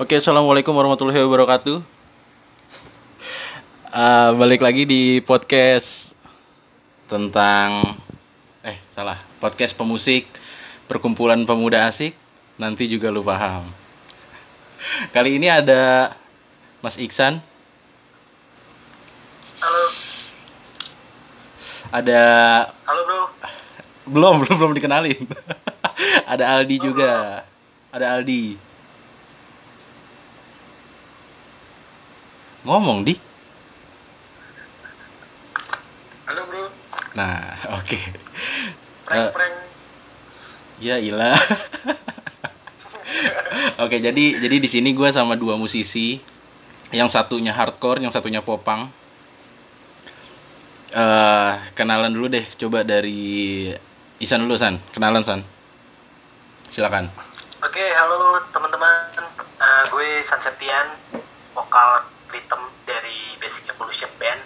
Oke, assalamualaikum warahmatullahi wabarakatuh. Uh, balik lagi di podcast tentang eh salah podcast pemusik perkumpulan pemuda asik. Nanti juga lu paham. Kali ini ada Mas Iksan. Halo, Ada halo bro. belum belum belum dikenalin. ada Aldi juga. Ada Aldi. Ngomong di. Halo bro. Nah, oke. Prank Eh, prank. Ya ilah. Oke, jadi jadi di sini gue sama dua musisi. Yang satunya hardcore, yang satunya popang. eh kenalan dulu deh, coba dari Isan dulu San. Kenalan San. Silakan. Oke, halo teman-teman. Eh, gue San Septian, vokal rhythm dari Basic Evolution Band,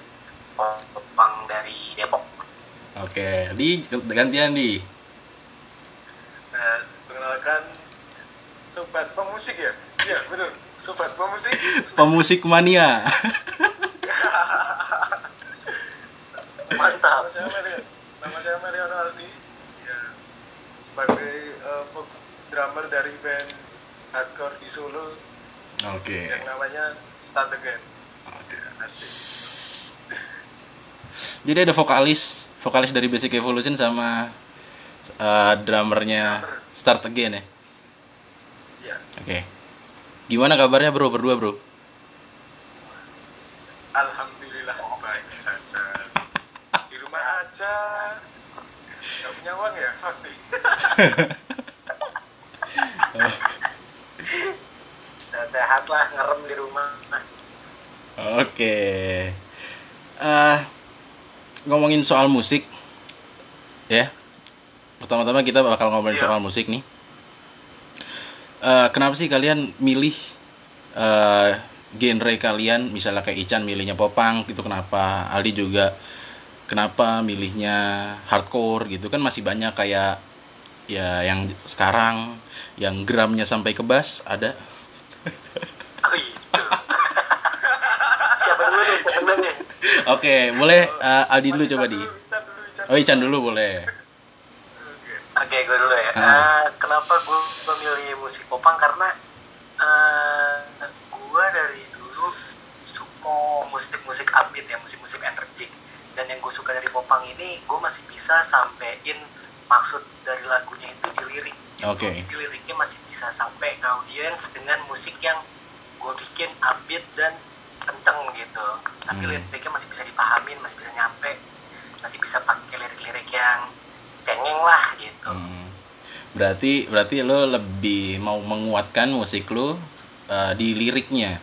popang dari Depok. Oke, di gantian di. Nah, perkenalkan sobat pemusik ya? Iya, benar. Sobat pemusik. Pemusik mania. Mantap. Nama saya Mario. Nama saya Mario Aldi. Ya. Sebagai eh, pe- drummer dari band hardcore di Solo Oke. yang namanya Start Again. Jadi ada vokalis, vokalis dari Basic Evolution sama eh, drummernya Start Again ya. Ya. Oke. Gimana kabarnya bro berdua bro? Alhamdulillah baik saja. Di rumah aja. Gak punya uang ya pasti. Sehat lah ngerem di rumah. Oke. Eh ngomongin soal musik, ya. Pertama-tama kita bakal ngomongin Iya. soal musik nih. Eh kenapa sih kalian milih eh genre kalian, misalnya kayak Ican milihnya popang, gitu kenapa? Aldi juga kenapa milihnya hardcore gitu kan masih banyak kayak ya yang sekarang yang gramnya sampai ke bass ada Oh itu. Siapa dulu nih? Siapa dulu nih? Oke, boleh eh, Aldi dulu coba di. Dulu. Oh, Ican dulu boleh. Oke, gue dulu ya. Ah. Eh, kenapa gue memilih musik popang? Karena eh gue dari dulu suka musik-musik upbeat ya, musik-musik energik. Dan yang gue suka dari popang ini, gue masih bisa sampein maksud dari lagunya itu di lirik. Oke. Di liriknya masih bisa sampai ke audiens dengan musik yang gue bikin upbeat dan kenceng gitu. Tapi Hmm. liriknya masih bisa dipahamin, masih bisa nyampe, masih bisa pakai lirik-lirik yang cengeng lah gitu. Hmm. Berarti berarti lo lebih mau menguatkan musik lo eh, di liriknya.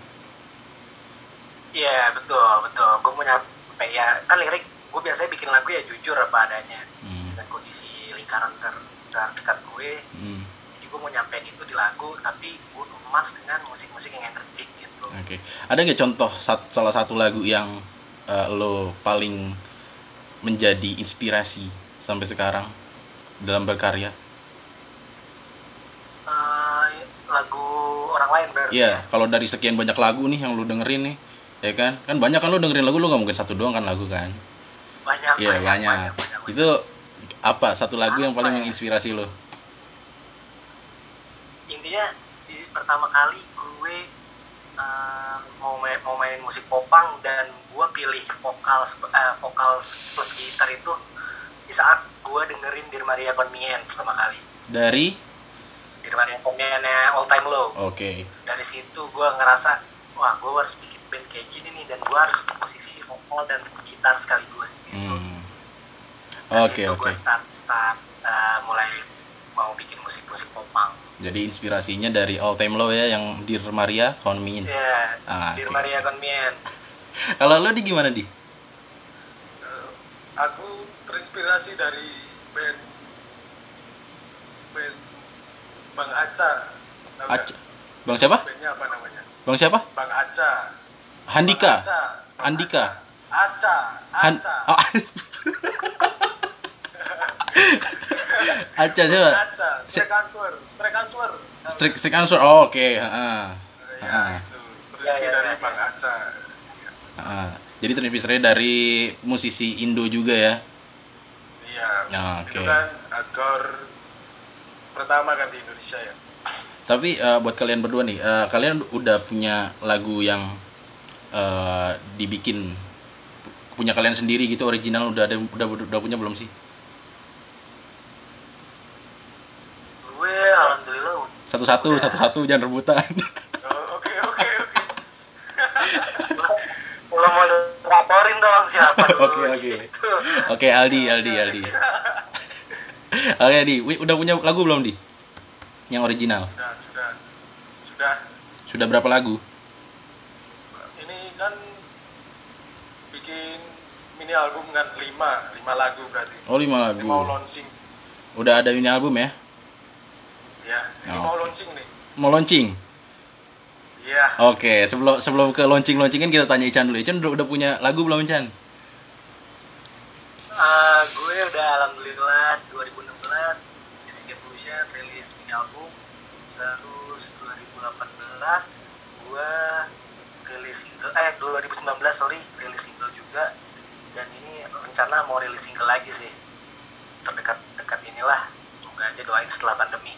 Iya betul betul. Gue mau nyampe ya kan lirik gue biasanya bikin lagu ya jujur apa adanya Hmm. dengan kondisi lingkaran ter- terdekat gue. Hmm. Jadi gue mau nyampein itu di lagu tapi gue emas dengan musik-musik yang energik Oke. Ada nggak contoh sat- salah satu lagu yang eh, lo paling menjadi inspirasi sampai sekarang dalam berkarya? Eh, lagu orang lain berarti. Iya, kalau dari sekian banyak lagu nih yang lo dengerin nih, ya kan? Kan banyak kan lo dengerin lagu lo nggak mungkin satu doang kan lagu kan? Banyak, Iya banyak. banyak, banyak, banyak. Itu apa satu lagu yang Apa paling ya? menginspirasi lo? intinya di pertama kali eh, mau main mau mainin musik popang dan gue pilih vokal eh, vokal plus gitar itu di saat gue dengerin Dear Maria Con Mien pertama kali Dari? Dear Maria Con Miennya All Time Low Oke. dari situ gue ngerasa wah gue harus bikin band kayak gini nih dan gue harus posisi vokal dan gitar sekaligus gitu. Hmm. Dari Oke situ oke. gue start start eh, mulai mau bikin musik-musik popang Jadi inspirasinya dari All Time Low ya yang Dear Maria Con Min. ya Ah, Dear oke. Maria Con Mien Kalau lo di gimana di? Eh, aku terinspirasi dari band band Bang Aca. Tahu nggak? Ac- Bang siapa? Bandnya apa namanya? Bang siapa? Bang Aca. Handika. Bang Aca. Bang Andika. Aca. Han Aca. oh. Aca siapa? Aca. Strike answer. Strike answer. Strict strict answer. Oh, oke. heeh. Ah. itu terus Ya, ya, dari ya, Bang ya. Aca Ah, jadi terinspirasi dari musisi Indo juga ya. iya itu oke. kan hardcore pertama kan di Indonesia ya Tapi eh, buat kalian berdua nih, eh, kalian udah punya lagu yang eh, dibikin punya kalian sendiri gitu original udah ada udah udah punya belum sih? gue alhamdulillah udah. Satu-satu, satu-satu jangan rebutan. Oh, oke oke oke Belum mau laporin dong siapa dulu Oke, oke. Oke, Aldi, Aldi, Aldi. Oke, Di, udah punya lagu belum, Di? Yang original. sudah sudah sudah Sudah berapa lagu? ini kan bikin mini album kan lima lima lagu berarti Oh, lima ini mau lagu. launching Udah ada ini album ya? Ya. Ini Oh, mau launching nih. Mau launching? iya. Oke, sebelum sebelum ke launching-launchingin kita tanya Ican dulu. Ican udah, udah punya lagu belum, Ican? Ah, gue udah alhamdulillah 2016 Music Evolution rilis mini album. Terus 2018 gue rilis single eh 2019 sorry rilis single juga. Dan ini rencana mau rilis single lagi sih. Terdekat-dekat inilah. Semoga aja doain setelah pandemi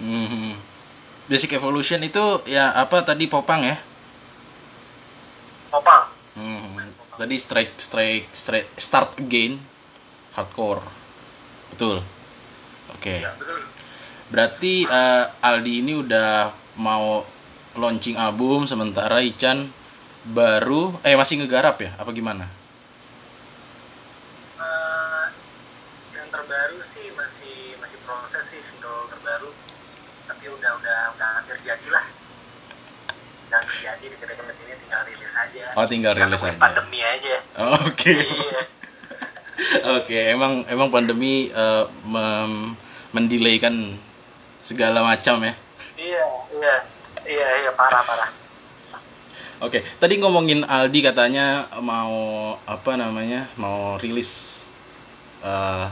Hmm. Basic Evolution itu ya apa tadi popang ya? Popang Hmm. Tadi strike strike strike start again hardcore. Betul. Oke. ya betul Berarti eh, Aldi ini udah mau launching album sementara Ican baru eh masih ngegarap ya? Apa gimana? Eh, yang terbaru sih masih masih proses sih single terbaru tapi udah udah udah hampir jadi lah dan jadi di ini tinggal rilis aja Oh, tinggal rilis aja. pandemi aja Oke. iya Oke, emang emang pandemi eh, mem- mendelaykan segala macam ya. iya iya iya iya parah parah Oke, tadi ngomongin Aldi katanya mau apa namanya? Mau rilis eh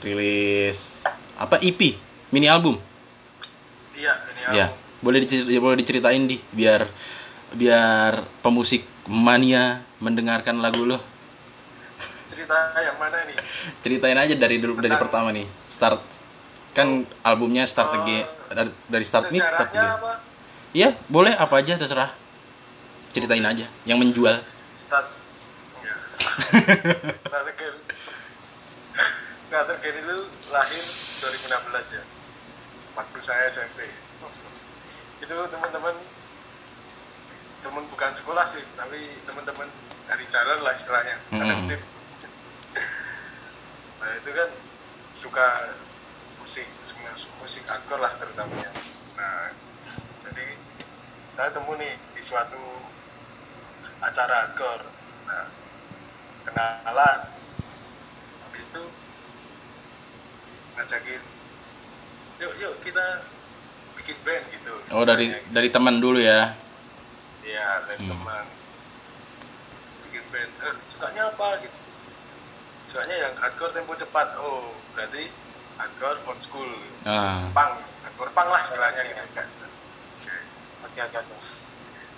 rilis apa EP, mini album. iya ini album Ya, boleh diceritain, boleh diceritain di biar biar pemusik mania mendengarkan lagu lo. cerita yang mana nih Ceritain aja dari dulu dari pertama nih. Start kan albumnya Start Oh, Again dari, dari Start nih Start Again. Iya, boleh apa aja terserah. Ceritain aja yang menjual. start ya. start again start again itu lahir 2016 ya waktu saya SMP itu teman-teman. Teman bukan sekolah sih tapi teman-teman dari jalan lah istilahnya Mm-mm. kutip nah itu kan suka musik musik hardcore lah terutamanya. Nah jadi kita ketemu nih di suatu acara hardcore. Nah kenalan. Habis itu ngajakin yuk yuk kita bikin band gitu Oh, dari Katanya dari teman dulu ya. Iya, dari Hmm. teman. Bikin band, eh, sukanya apa gitu. Sukanya yang hardcore tempo cepat. Oh, berarti hardcore old school. Nah, Punk, hardcore punk lah istilahnya gitu. Oke. oke oke oke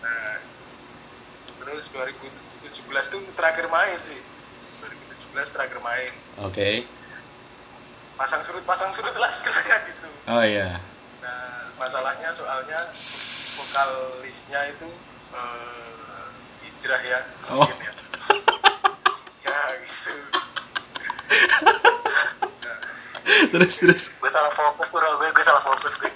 Nah, terus 2017 tuh terakhir main sih. 2017 terakhir main. oke. Pasang surut, pasang surut lah istilahnya gitu. Oh iya. Nah, masalahnya soalnya vokalisnya itu eh, hijrah ya. Oh. ya. ya gitu. Nah, terus terus gue salah fokus bro gue gue salah fokus gue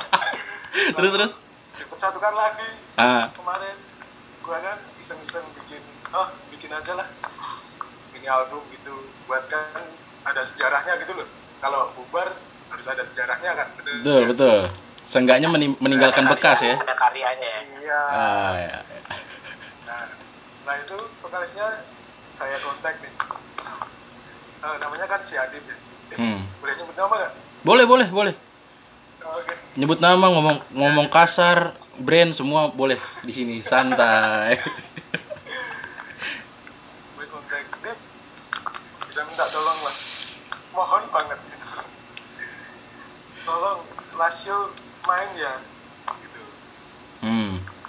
terus terus. dipersatukan lagi Ah, kemarin gua kan iseng-iseng bikin oh bikin aja lah mini album gitu buat kan ada sejarahnya gitu loh kalau bubar harus ada sejarahnya kan betul betul. Seenggaknya meni- meninggalkan bekas ya. ada karyanya ya iya Ah, ya. Nah, nah itu vokalisnya saya kontak nih. Eh, namanya kan si Adit ya. Eh, Hmm. Boleh nyebut nama nggak? Boleh boleh boleh. Oh, Oke. Nyebut nama ngomong ngomong kasar, brand semua boleh di sini santai. Gue kontak Dit. Bisa minta tolong lah. Mohon banget. Lasio main ya. Gitu.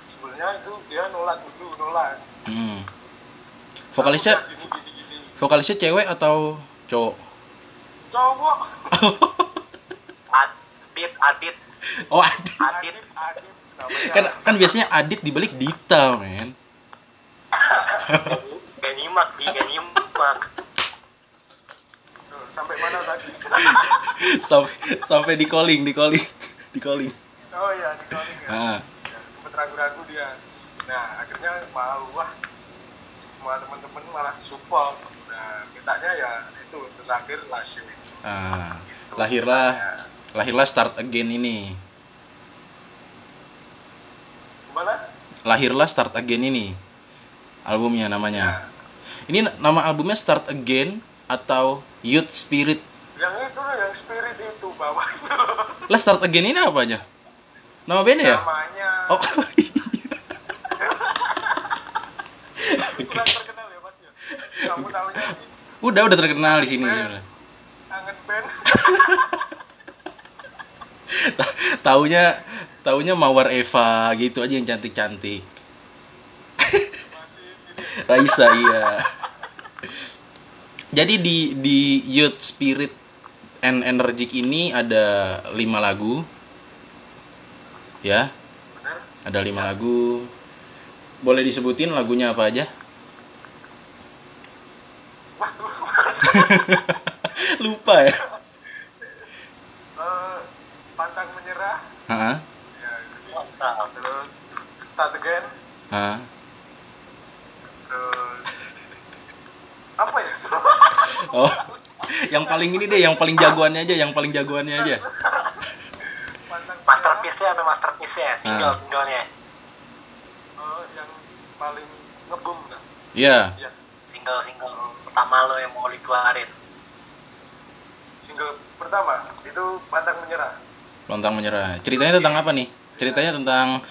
sebelumnya itu dia nolak dulu nolak Hmm. Vokalisnya Aku udah gini gini gini vokalisnya cewek atau cowok? cowok Adit Adit Oh, Adit. Adit Adit namanya Kan kan biasanya Adit dibalik Dita, men. gak nyimak di gak nyimak sampai mana tadi sampai sampai di calling, di calling, di calling. oh iya di calling ya Ah. ya, sempet ragu-ragu dia nah akhirnya mau wah semua teman-teman malah support nah mintanya ya itu terakhir lasio Ah, Gitu. lahirlah Ya. lahirlah Start Again ini. gimana Lahirlah Start Again ini. Albumnya namanya. Ini na- nama albumnya Start Again atau Youth Spirit. yang itu loh yang spirit itu bawah itu Lah Start Again ini apa aja? Nama bandnya ya? namanya Oh. kurang terkenal ya mas ya kamu tahunya sih udah udah terkenal di sini sebenarnya. kangen band Ta- Taunya taunya Mawar Eva gitu aja yang cantik-cantik. masih ini Raisa iya. Jadi di di Youth Spirit and Energic ini ada lima lagu. Ya, ada lima lagu. Boleh disebutin lagunya apa aja? Lupa ya. Eh, pantang menyerah Hah? ya terus start again Hah? Oh. Yang paling ini deh, yang paling jagoannya aja, yang paling jagoannya aja. pantang masterpiece-nya apa masterpiece-nya single Ah. singlenya Eh, yang paling ngebum dah Iya. ya single single pertama lo yang mau dikeluarin single pertama itu pantang menyerah Lontang menyerah. Ceritanya tentang apa nih? Ceritanya tentang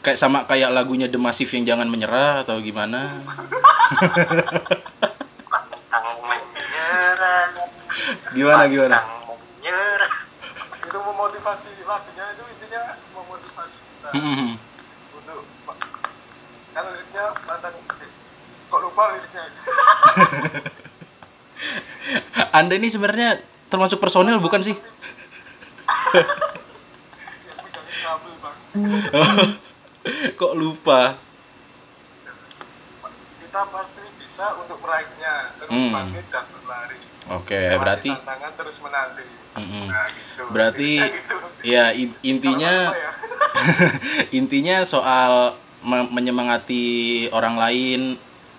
kayak sama kayak lagunya The Massive yang jangan menyerah atau gimana? Gimana gimana? pantang menyerah itu memotivasi lagunya itu intinya memotivasi kita Hmm. untuk kan liriknya pantang eh, kok lupa liriknya Anda ini sebenarnya termasuk personil bukan sih? Kok lupa? kita pasti bisa untuk meraihnya terus Hmm. bangkit dan berlari Oke, Lewati berarti tantangan terus menanti Mm-mm. nah gitu berarti gitu. ya in- intinya ya? intinya soal me- menyemangati orang lain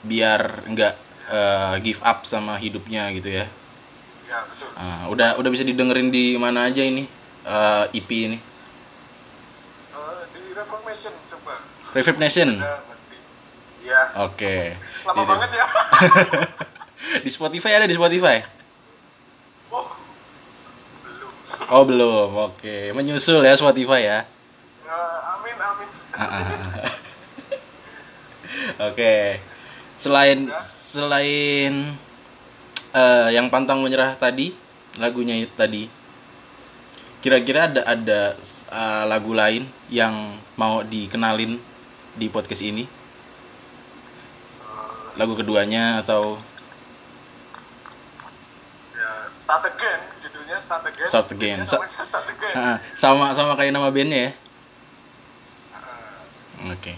biar nggak eh, give up sama hidupnya gitu ya. ya betul Ah, udah udah bisa didengerin di mana aja ini eh, EP ini. Eh, di Reformation coba Reverb Nation. ya Oke. lama Di- banget ya Di Spotify ada di Spotify? oh belum Oh belum. Oke, menyusul ya Spotify ya. Ya, amin amin Ah, ah, ah. Oke. Selain selain eh, yang pantang menyerah tadi, lagunya itu tadi. Kira-kira ada ada eh, lagu lain yang mau dikenalin di podcast ini? Lagu keduanya atau ya start again start again Start Again. Namanya start again ah, sama sama kayak nama bandnya ya? Ah, Oke.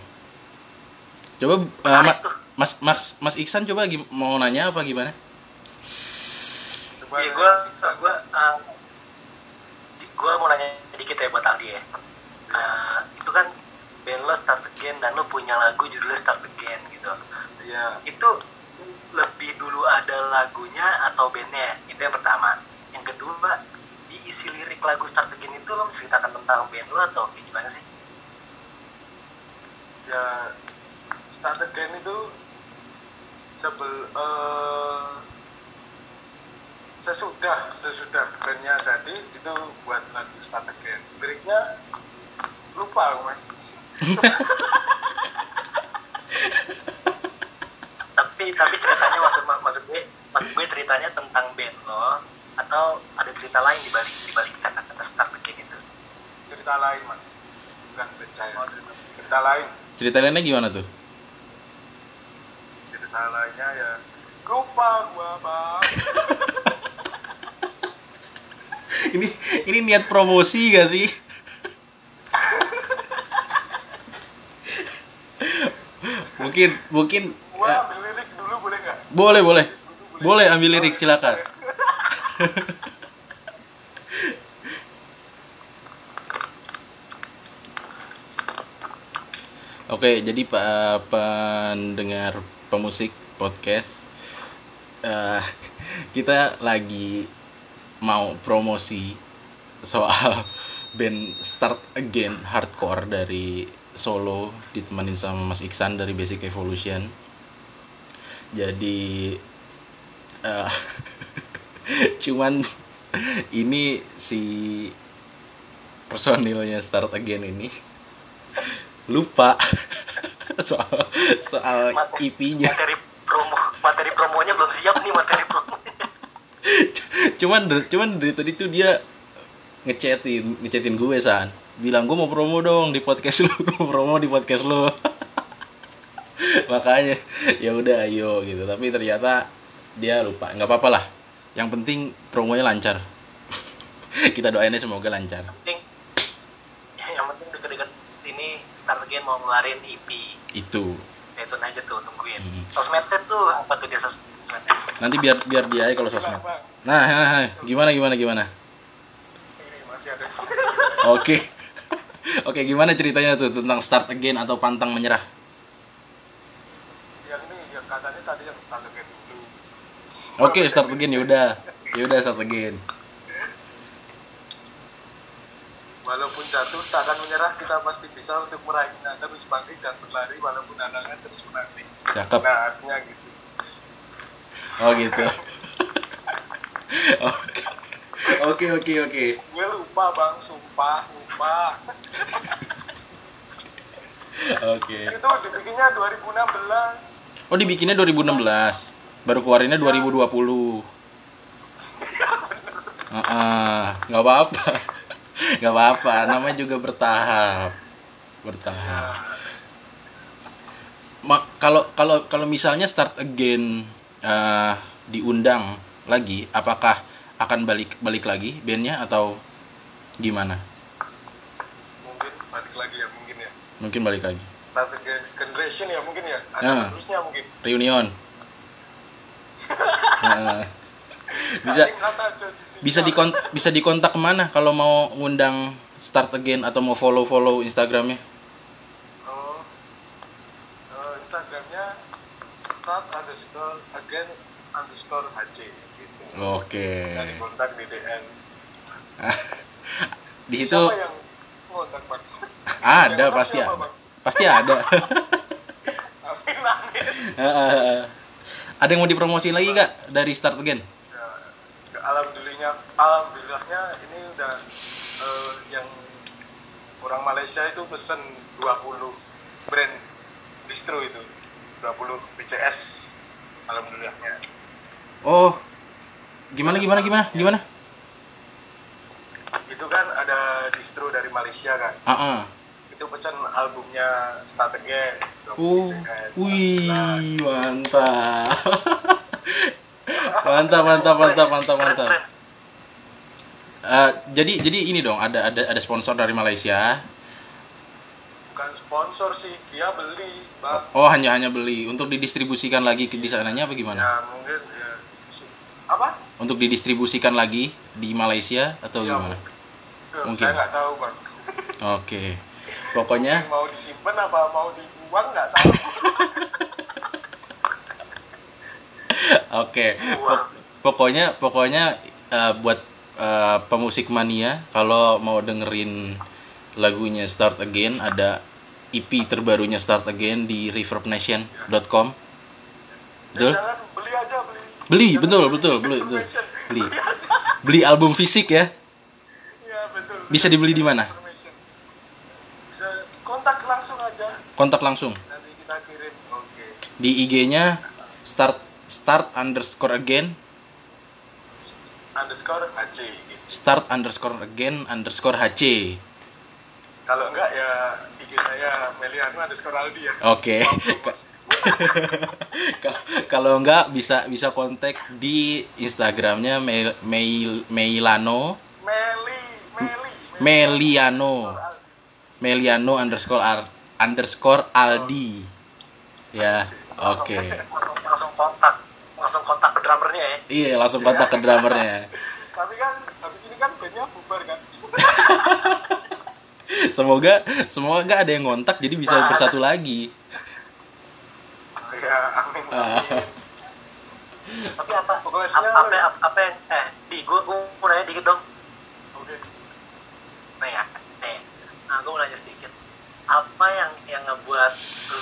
Coba eh, Ma- Mas Mas Mas Iksan coba mau nanya apa gimana? coba Iya, ya, gue siksa. gue gue mau nanya sedikit ya buat Aldi ya. Eh, itu kan band lo Start Again dan lo punya lagu judulnya Start Again gitu. iya Itu lebih dulu ada lagunya atau bandnya? Itu yang pertama. Yang kedua, lagu Start Again itu lo menceritakan tentang band lo atau gimana sih? ya start again itu sebel eh, sesudah sesudah bandnya jadi itu buat lagu start again liriknya lupa aku mas Tapi tapi ceritanya maksud maksud gue maksud gue ceritanya tentang band lo atau ada cerita lain di balik di balik kata-kata Start Again itu? Cerita lain mas. Bukan saya cerita lain. Cerita lainnya gimana tuh? Cerita lainnya ya lupa gua bang. Ini ini niat promosi gak sih? Mungkin mungkin gua eh, ambil lirik dulu boleh nggak? Boleh boleh. Boleh. Ambil lirik silakan Oke, jadi pak pendengar pemusik podcast, eh, kita lagi mau promosi soal band Start Again Hardcore dari Solo ditemenin sama Mas Iksan dari Basic Evolution. Jadi eh, cuman ini si personilnya Start Again ini lupa. Soal soal IP-nya. materi promo materi promonya belum siap nih materi promonya cuman cuman dari tadi tuh dia ngechatin ngechatin gue san. Bilang gue mau promo dong di podcast lu gue mau promo di podcast lu. Makanya ya udah ayo gitu. Tapi ternyata dia lupa. Nggak apa-apa lah. Yang penting promonya lancar. Kita doainnya semoga lancar. Penting yang penting deket-deket ini Mau ngeluarin EP itu. Itu aja tuh tungguin. Hmm. sosmednya tuh apa tuh dia sosmednya nanti biar biar dia aja kalau sosmed. Nah, nah, nah, gimana gimana gimana? Ada oke. Oke gimana ceritanya tuh tentang start again atau pantang menyerah? Yang ini yang katanya tadi yang start again dulu. Oke, start again. Yaudah. Yaudah start again. Walaupun jatuh, tak akan menyerah, kita pasti bisa untuk meraihnya terus bangkit dan berlari walaupun halangan terus menanti. Cakep. Nah, artinya gitu. Oh gitu. Oke. Oke, oke, oke. Gue lupa bang, sumpah, lupa. Oke. Itu dibikinnya 2016. Oh, dibikinnya 2016. Baru keluarinnya 2020. Heeh, nggak apa-apa. Nggak apa-apa, namanya juga bertahap. Bertahap. Ma- kalau kalau kalau misalnya start again eh, diundang lagi, apakah akan balik balik lagi bandnya atau gimana? Mungkin balik lagi ya, mungkin ya. Mungkin balik lagi. Start again generation ya mungkin ya. Ada Nah. terusnya mungkin. Reunion. Heeh. Bisa bisa dikon bisa dikontak ke mana kalau mau ngundang start again atau mau follow follow Instagramnya? Oh. Eh, Instagramnya start underscore again underscore HC gitu. Oke. Bisa dikontak di DM. Di situ Siapa yang ngontak bang? ada Yang pasti ada. Bang? Pasti ada. Amin amin. Ada yang mau dipromosi lagi nggak dari start again? Ya, alhamdulillahnya, alhamdulillahnya ini udah eh, yang orang Malaysia itu pesen 20 brand distro itu 20 BCS alhamdulillahnya Oh, gimana gimana gimana gimana? itu kan ada distro dari Malaysia kan Ah, ah. itu pesen albumnya Start Again 20 Uh, BCS wih, mantap. mantap, mantap, mantap, mantap, mantap. Eh, jadi jadi ini dong ada ada ada sponsor dari Malaysia. bukan sponsor sih dia beli bang Oh hanya hanya beli untuk didistribusikan lagi ke di sananya apa gimana? ya mungkin ya apa Untuk didistribusikan lagi di Malaysia atau Ya, gimana? Eh, Mungkin. saya nggak tahu bang Oke. Pokoknya mau disimpan apa mau dibuang nggak tahu oke. Pok- pokoknya pokoknya eh, buat eh, pemusik mania kalau mau dengerin lagunya Start Again ada EP terbarunya Start Again di reverbnation.com. Betul? jangan beli aja beli Beli, Jangan betul, betul, beli, betul. Beli. beli album fisik ya. ya betul Bisa dibeli di mana? Bisa kontak langsung aja Kontak langsung. nanti kita kirim oke Di IG-nya start start underscore again underscore HC gitu. start underscore again underscore HC. kalau enggak ya IG saya Meliano underscore Aldi ya. Oke. Kalau- Kalau enggak bisa bisa kontak di Instagramnya Mel, Mel, Meilano Meli, Meli. Meliano Meliano underscore Ar- underscore Aldi. Ya, oke. langsung, langsung kontak langsung kontak ke drummernya ya Iya, langsung kontak ke drummernya. Tapi kan habis ini kan bandnya bubar kan. Semoga semoga ada yang kontak jadi bisa bersatu lagi. Ya, amin. Amin. tapi apa apa apa, apa, yang eh di gue gue mau nanya dikit dong Oke. nih ya nih nah gue mau nanya sedikit apa yang yang ngebuat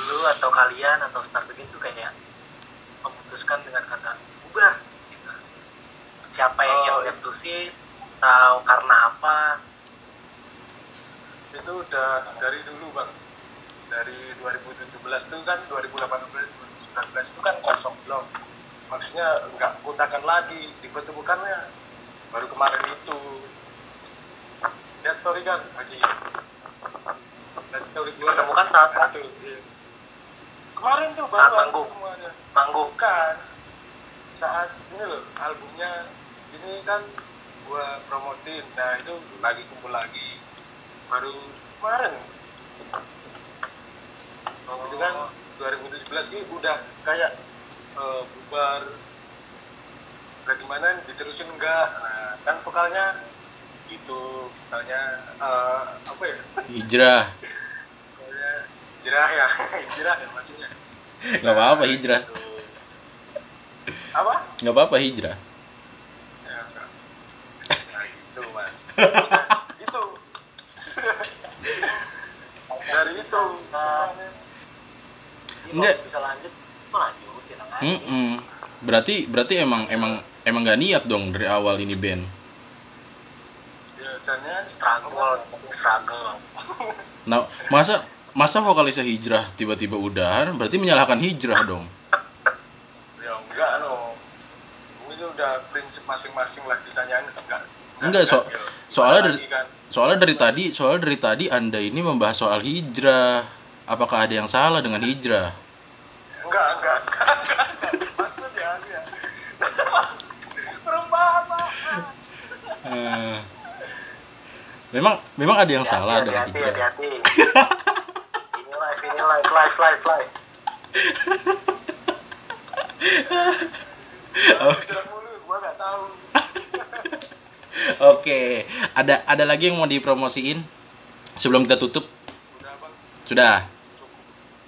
lu atau kalian atau start begin tuh kayak memutuskan dengan kata ubah gitu siapa yang Oh, yang iya. nyetusin atau karena apa Itu udah dari dulu, Bang. Dari 2017 itu kan 2018 2019 itu kan kosong belum. Maksudnya nggak kontakan lagi, ditemukannya baru kemarin itu. Lihat story kan lagi. Gue Ketemukan saat itu, iya. Kemarin tuh Saat baru manggung. manggung Bukan. Saat ini loh, albumnya ini kan gua promotin. Nah, itu lagi kumpul lagi. Baru kemarin. Oh, itu kan 2017 ini udah kayak eh, bubar. Udah gimana diterusin enggak? Nah, kan vokalnya gitu, vokalnya eh, apa ya? Hijrah. Hijrah ya, hijrah ya maksudnya. Gak apa-apa hijrah. Gitu. Apa? Gak apa-apa hijrah. Ya, enggak. Nah, gitu, Mas. Udah, itu. Dari itu Enggak. bisa lanjut tuh lanjutin aja Mm-mm. Berarti berarti emang emang emang gak niat dong dari awal ini band. Ya, caranya struggle struggle Nah, masa masa vokalisnya hijrah tiba-tiba udahan berarti menyalahkan hijrah dong. Ya enggak no. Itu udah prinsip masing-masing lah ditanyain enggak. Enggak, so- ya. soalnya dari- kan. Soalnya dari tadi, soalnya dari tadi Anda ini membahas soal hijrah. Apakah ada yang salah dengan hijrah? Enggak, enggak, enggak, enggak, enggak. Maksud ya, ya. Perumpamaan. Eh, memang memang ada yang salah dengan hati hijrah. hati ini live ini live live live tahu. Oke, ada ada lagi yang mau dipromosiin sebelum kita tutup? Sudah.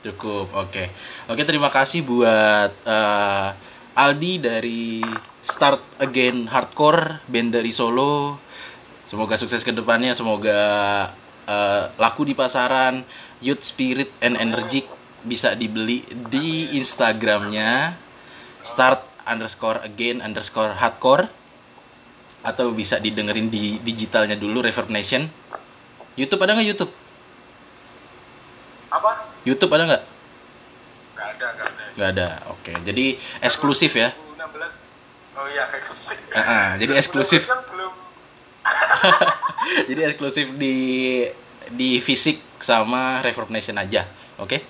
Cukup. Oke. Oke, terima kasih buat eh, Aldi dari Start Again Hardcore band dari Solo. Semoga sukses ke depannya, semoga eh, laku di pasaran. Youth Spirit and Energy bisa dibeli di Instagramnya start underscore again underscore hardcore atau bisa didengerin di digitalnya dulu Reverb Nation. YouTube ada nggak YouTube? Apa? YouTube ada nggak? Enggak ada, enggak ada. Nggak ada. Oke, jadi eksklusif ya. 2016. Oh iya, eksklusif. Ah, jadi eksklusif. jadi eksklusif di di fisik sama Reverb Nation aja. Oke? eh,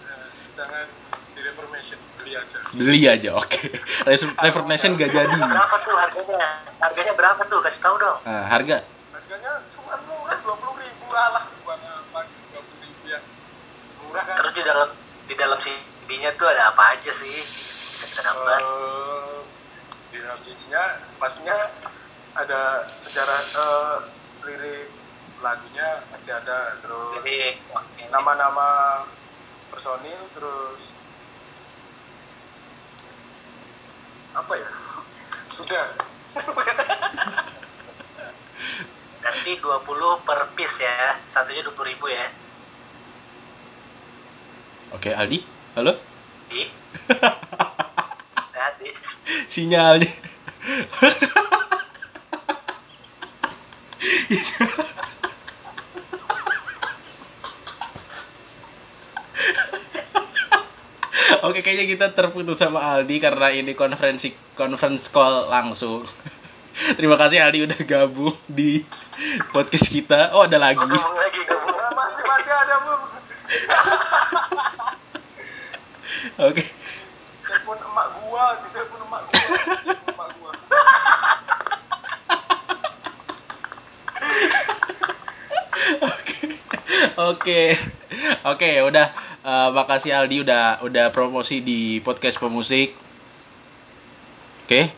jangan di reformation, beli aja. Beli aja. Oke. Reverb- Reverb Nation gak jadi. berapa tuh harganya harganya berapa tuh kasih tahu dong Ah, harga Harganya cuma murah, 20 ribu alah. Buat apa, 20 ribu ya. Murah kan? terus di dalam di dalam CD-nya tuh ada apa aja sih bisa kita dapat Eh, di dalam CD-nya pastinya ada sejarah eh, lirik lagunya pasti ada terus jadi nama-nama personil terus apa ya sudah nanti 20 per piece ya satunya 20 ribu ya Oke, Aldi. Halo? di hati Sinyalnya. Oke, kayaknya kita terputus sama Aldi karena ini konferensi conference call langsung. Terima kasih Aldi udah gabung di podcast kita. Oh, ada lagi. ngomong lagi gabung masih masih ada bu Oke. telepon emak gua telepon emak gua telepon emak gua Oke. Oke, udah Eh, makasih Aldi udah udah promosi di podcast pemusik. Oke.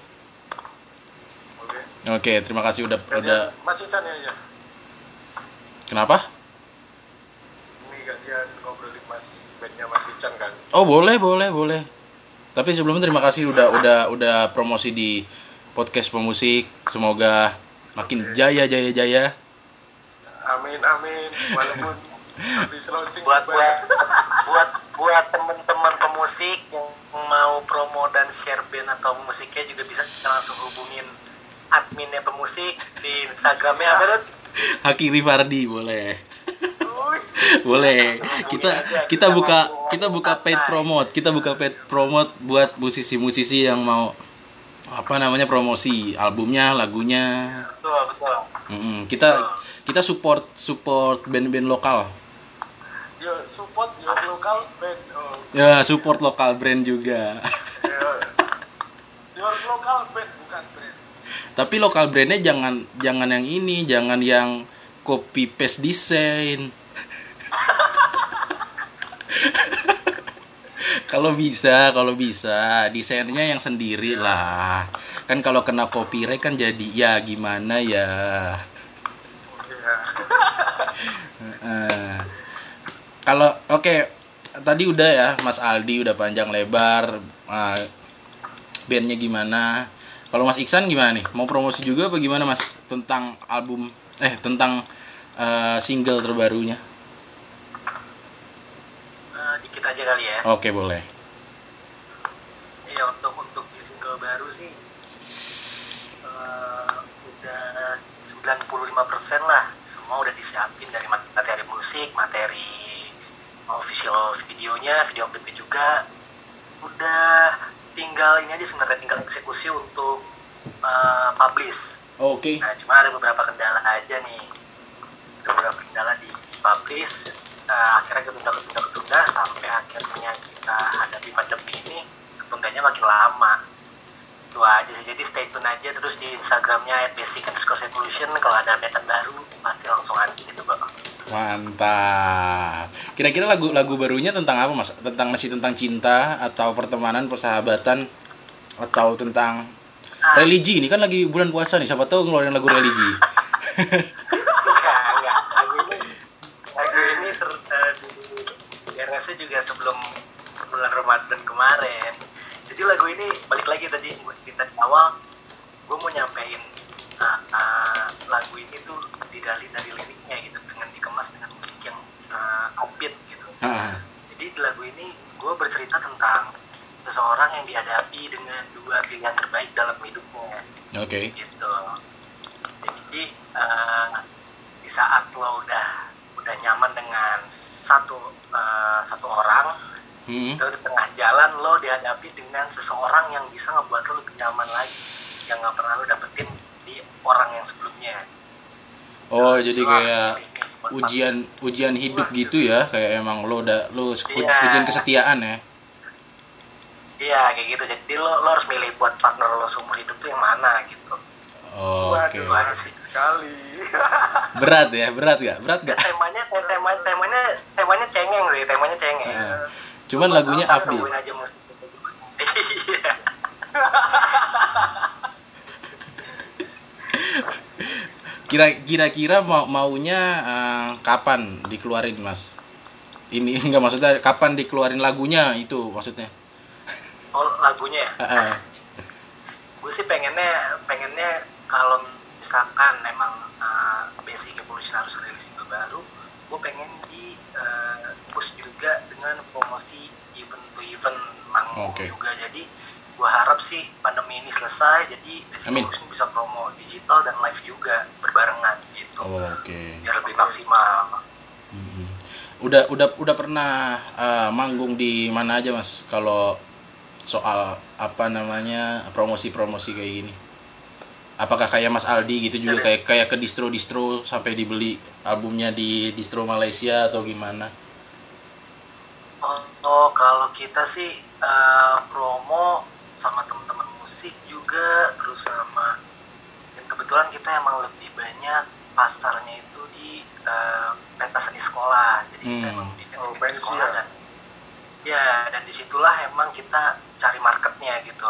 oke Oke, terima kasih udah Gantian udah Mas Ican ya ya Kenapa? ini gantian ngobrolin Mas bandnya Mas Ican kan Oh, boleh, boleh, boleh. Tapi sebelumnya terima kasih udah udah udah promosi di podcast pemusik. Semoga makin jaya jaya jaya. amin amin walaupun buat buat buat buat teman-teman pemusik yang mau promo dan share band atau musiknya juga bisa langsung hubungin adminnya pemusik di Instagramnya apa tuh? Haki Rifardi boleh. Boleh. Kita kita buka kita buka paid promote. Kita buka paid promote buat musisi-musisi yang mau apa namanya promosi albumnya, lagunya. Betul betul. Kita kita support support band-band lokal. Support your local band oh Ya, support lokal brand juga. yo. your local band bukan brand Tapi lokal brandnya jangan jangan yang ini, jangan yang copy paste desain. kalau bisa, kalau bisa desainnya yang sendiri lah. Kan kalau kena copyright kan jadi ya gimana ya. ya Eh, kalau oke tadi udah ya Mas Aldi udah panjang lebar eh, bandnya gimana. Kalau Mas Iksan gimana nih? Mau promosi juga apa gimana Mas tentang album eh tentang eh, single terbarunya? Eh, dikit aja kali ya. oke boleh. Iya untuk untuk single baru sih eh, udah 95% lah. Semua udah disiapin dari mat- materi musik, materi official videonya, video klipnya juga. Udah tinggal ini aja sebenarnya tinggal eksekusi untuk eh, publish. oke. Nah cuma ada beberapa kendala aja nih. Beberapa kendala di publish. Eh, akhirnya ketunda ketunda ketunda sampai akhirnya kita hadapi pandemi ini ketundanya makin lama. Itu aja sih. Jadi stay tune aja terus di instagramnya at basic underscore solution kalau ada update baru pasti langsung aja gitu bang mantap. Kira-kira lagu lagu barunya tentang apa Mas? Tentang masih tentang cinta atau pertemanan persahabatan atau tentang Ah. religi? Ini kan lagi bulan puasa nih siapa tahu ngeluarin lagu religi. Enggak enggak lagu ini lagu ini ter, eh, di RS juga sebelum bulan Ramadan kemarin. Jadi lagu ini balik lagi tadi gue cerita di awal gue mau nyampein uh, uh, lagu ini tuh digali dari liriknya gitu dengan dikemas dengan musik yang uh, Ah, jadi di lagu ini gue bercerita tentang seseorang yang dihadapi dengan dua pilihan terbaik dalam hidupnya. Oke. Gitu. Jadi eh, di saat lo udah udah nyaman dengan satu eh, satu orang Hmm. itu di tengah jalan lo dihadapi dengan seseorang yang bisa ngebuat lo lebih nyaman lagi yang nggak pernah lo dapetin di orang yang sebelumnya. Oh, jadi Wah, kayak ujian ujian hidup gitu ya, kayak emang lo udah lo Iya. ujian kesetiaan ya. iya kayak gitu jadi lo lo harus milih buat partner lo seumur hidup tuh yang mana gitu Oh, Oke. waduh asik sekali Berat ya, berat gak? Berat gak? temanya temanya temanya temanya cengeng sih temanya cengeng Ah. Cuman lagunya Ntar upbeat. tungguin aja musik iya kira-kira mau maunya eh, kapan dikeluarin, Mas? Ini enggak maksudnya kapan dikeluarin lagunya itu maksudnya. oh lagunya ya gue sih pengennya pengennya kalau misalkan emang uh, basic evolution harus rilis single baru gue pengen di uh, push juga dengan promosi event to event manggung Oke. juga jadi gue harap sih pandemi ini selesai jadi Amin. bisa promo digital dan live juga berbarengan gitu Oh, Oke. biar lebih maksimal Mhm. Udah udah udah pernah eh, manggung di mana aja, Mas? Kalau soal apa namanya promosi-promosi kayak gini. Apakah kayak Mas Aldi gitu juga kayak kayak ke distro-distro sampai dibeli albumnya di distro Malaysia atau gimana? Oh, Oh, kalau kita sih eh, promo sama teman-teman musik juga, terus sama dan kebetulan kita emang lebih banyak pasarnya itu di eh, pentas seni sekolah. Jadi kita Hmm. emang di pentas Oh, seni sekolah ya? dan ya dan di situlah emang kita cari marketnya gitu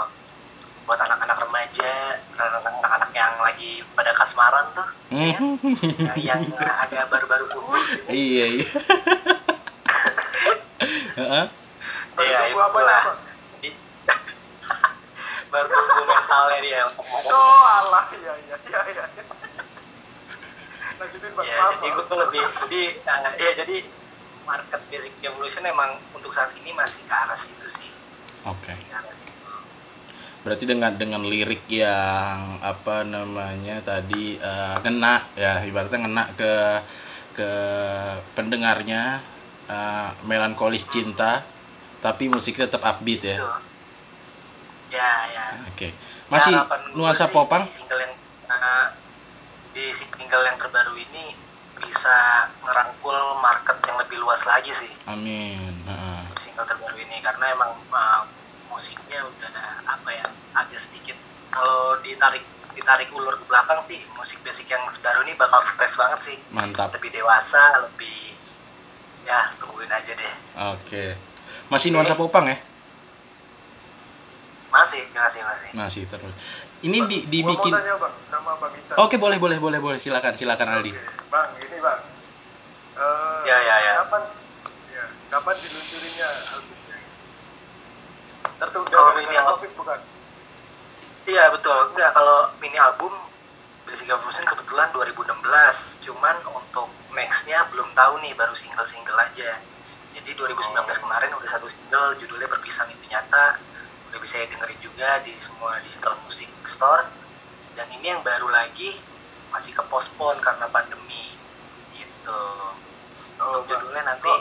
buat anak-anak remaja, anak-anak yang lagi pada kasmaran tuh, ya, Hmm. yang, yang agak baru-baru kurus gitu. iya iya Heeh. Iya, Baru tunggu apa ya, itulah. Bang? Di- baru tunggu mentalnya dia. Oh, alah, iya, iya, iya, iya. Lanjutin, Bang. Ya, jadi gue tuh lebih, jadi, eh, ya jadi market basic evolution emang untuk saat ini masih ke arah situ sih. oke situ. berarti dengan dengan lirik yang apa namanya tadi eh, ngena ya ibaratnya ngena ke ke pendengarnya eh, melankolis cinta tapi musiknya tetap upbeat ya Gitu. Ya, ya. oke. Masih Harapan gua nuansa popang? Di single yang, eh, di single yang terbaru ini bisa ngerangkul market yang lebih luas lagi sih. amin. Heeh. single terbaru ini karena emang uh, musiknya udah apa ya agak sedikit. Kalau ditarik ditarik ulur ke belakang sih musik basic yang baru ini bakal fresh banget sih. Mantap. Lebih dewasa lebih ya tungguin aja deh. Oke. Masih nuansa popang ya masih masih masih masih terus ini di, Gua dibikin mau tanya, Bang, sama Bang Ican. oke boleh boleh boleh boleh silakan silakan Aldi Oke, Bang, ini Bang. Eh, Ya, ya, ya. Kapan, ya, kapan diluncurinnya albumnya? Tertunda Kalau gara-gara ini COVID bukan? iya betul enggak kalau mini album Basic Evolution kebetulan 2016 cuman untuk nextnya belum tahu nih baru single-single aja jadi 2019 kemarin udah satu single judulnya Perpisahan Itu Nyata ya dengerin juga di semua digital music store. Dan ini yang baru lagi masih ke postpone karena pandemi. Gitu. Oh, untuk judulnya nanti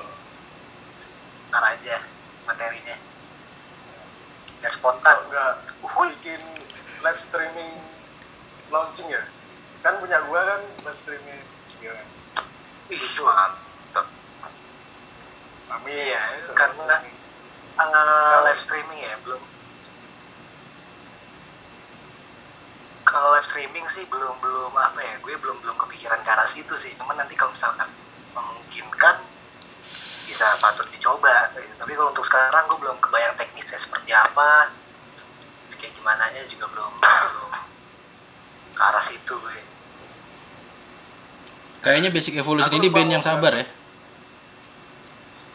ntar aja materinya. Biar spontan. Nggak? Bikin live streaming launching ya? Kan punya gua kan live streaming. Ya. Ih, mantep. Amin. Iya, Sama karena-. Uh, live streaming ya belum kalau live streaming sih belum belum apa ya gue belum belum kepikiran ke arah situ sih. Cuman nanti kalau misalkan memungkinkan bisa patut dicoba gitu. tapi kalau untuk sekarang gue belum kebayang teknisnya seperti apa. Kayak gimana nya juga belum belum ke arah situ gue. Kayaknya Basic Evolution Aku ini band yang mau sabar ya.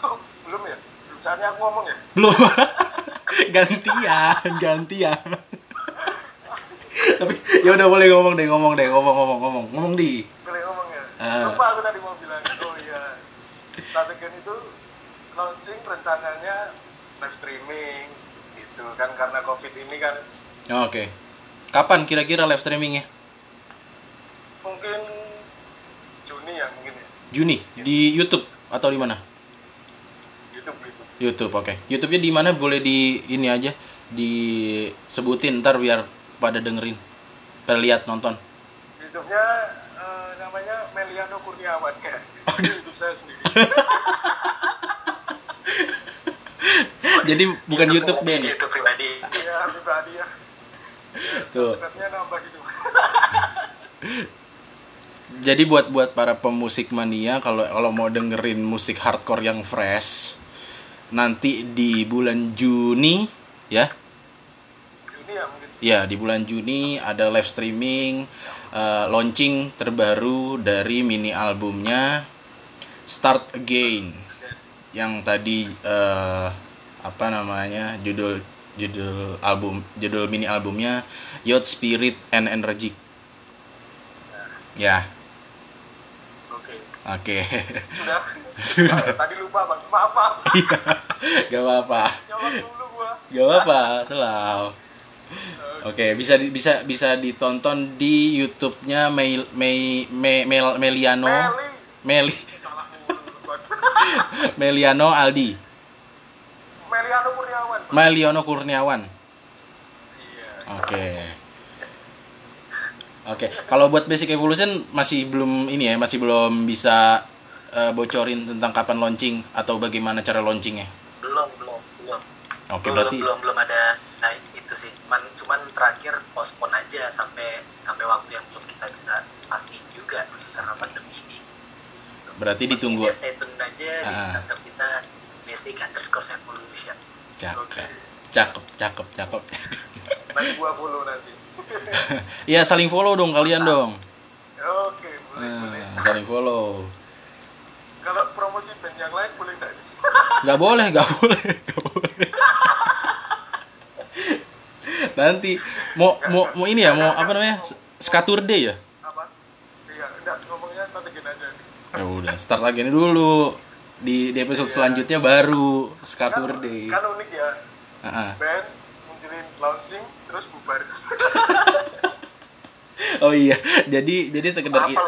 Oh, belum ya? Saatnya aku ngomong ya? belum. Gantian gantian tapi ya udah boleh ngomong deh ngomong deh ngomong ngomong ngomong ngomong di. Boleh ngomong ya? Ah. Lupa aku tadi mau bilang. Oh iya. Strategian itu launching rencananya live streaming gitu kan karena covid ini kan. Oke. Kapan kira-kira live streamingnya? Mungkin Juni ya mungkin ya. Juni di YouTube atau di mana? YouTube gitu. YouTube oke. YouTube-nya di mana? Boleh di ini aja disebutin ntar biar pada dengerin pada lihat nonton. YouTube-nya eh, namanya Meliano Kurniawan. Ya Ini YouTube saya sendiri. Jadi bukan YouTube band ya? YouTube pribadi. Ya pribadi ya. Tuh. nambah gitu jadi buat buat para pemusik mania kalau kalau mau dengerin musik hardcore yang fresh nanti di bulan Juni ya ya di bulan Juni ada live streaming eh, launching terbaru dari mini albumnya Start Again yang tadi eh, apa namanya judul judul album judul mini albumnya Youth Spirit and Energy. Ya. Oke. Oke. Sudah? Sudah. Ah, tadi lupa bang. Maaf maaf Iya, gak apa-apa. Gak apa-apa. Selalu Oke, bisa di- bisa bisa ditonton di YouTube-nya Mei, Mei, Mei- Mel- Meliano Meli. Meliano Aldi Meliano Kurniawan. Meliano Kurniawan. iya Oke. Oke, kalau buat Basic Evolution masih belum ini ya, masih belum bisa eh, bocorin tentang kapan launching atau bagaimana cara launchingnya. belum belum belum Oke, belum, berarti belum belum ada nah itu sih cuman cuman terakhir postpone aja sampai sampai waktu yang belum kita bisa pasti juga karena pandemi ini berarti ditunggu. Ya, stay tune aja di Ah. kantor kita basic underscore evolution Cakep. Cakep, cakep, cakep. nanti gua follow nanti Iya, saling follow dong kalian dong. oke boleh boleh Nah, saling follow. kalau promosi band yang lain boleh nggak nih Gak boleh, gak boleh, gak boleh. Nanti mau mau mau ini ya, mau apa namanya? Skaturde ya? apa iya enggak ngomongnya strategi aja Ya udah, start lagi ini dulu. Di, di episode selanjutnya baru kan, Skaturde. kan unik ya Ah, ah. band munculin launching terus bubar Oh iya, jadi jadi sekedar apa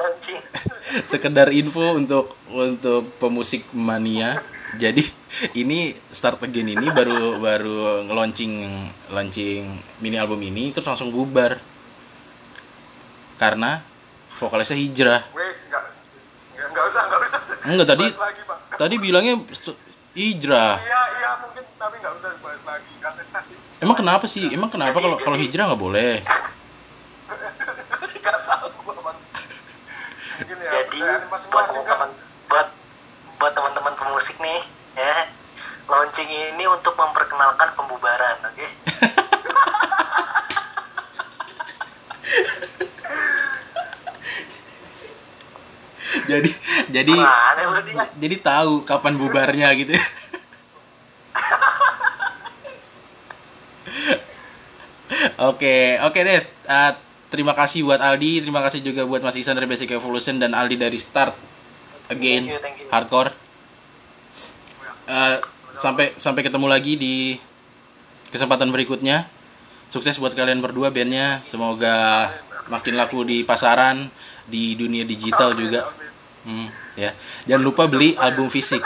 sekedar info untuk untuk pemusik mania. Jadi ini start again ini baru baru launching launching mini album ini terus langsung bubar karena vokalisnya hijrah. wes nggak nggak nggak usah nggak usah Enggak tadi lagi tadi bilangnya hijrah. iya iya mungkin tapi nggak usah dibahas lagi karena Emang kenapa sih? Emang kenapa kalau kalau hijrah nggak boleh? nggak tahu mungkin ya jadi buat kan teman-teman buat buat teman-teman nih ya launching ini untuk memperkenalkan pembubaran oke Jadi jadi Mana jadi tahu kapan bubarnya gitu. Oke, oke deh. Uh, terima kasih buat Aldi, terima kasih juga buat Mas Isan dari Basic Evolution dan Aldi dari Start Again Thank you, thank you. Hardcore. Uh, sampai sampai ketemu lagi di kesempatan berikutnya. Sukses buat kalian berdua bandnya. Semoga makin laku di pasaran, di dunia digital juga. Hmm, ya. Jangan lupa beli album fisik.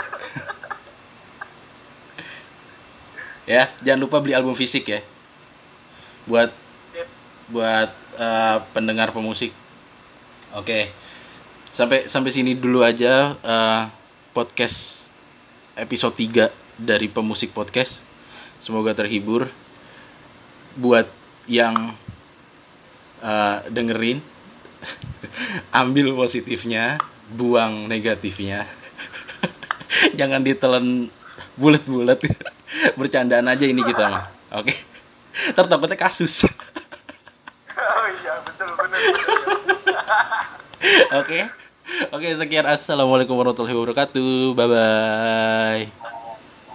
ya, jangan lupa beli album fisik ya. Buat buat eh, pendengar pemusik. Oke. Sampai sampai sini dulu aja eh, podcast episode 3 dari Pemusik Podcast. Semoga terhibur. Buat yang eh, dengerin ambil positifnya, buang negatifnya. Jangan ditelan bulat-bulat. Bercandaan aja ini kita mah. Oke. Ntar takutnya kasus. oh iya betul benar Oke. Oke, sekian assalamualaikum warahmatullahi wabarakatuh. Bye bye.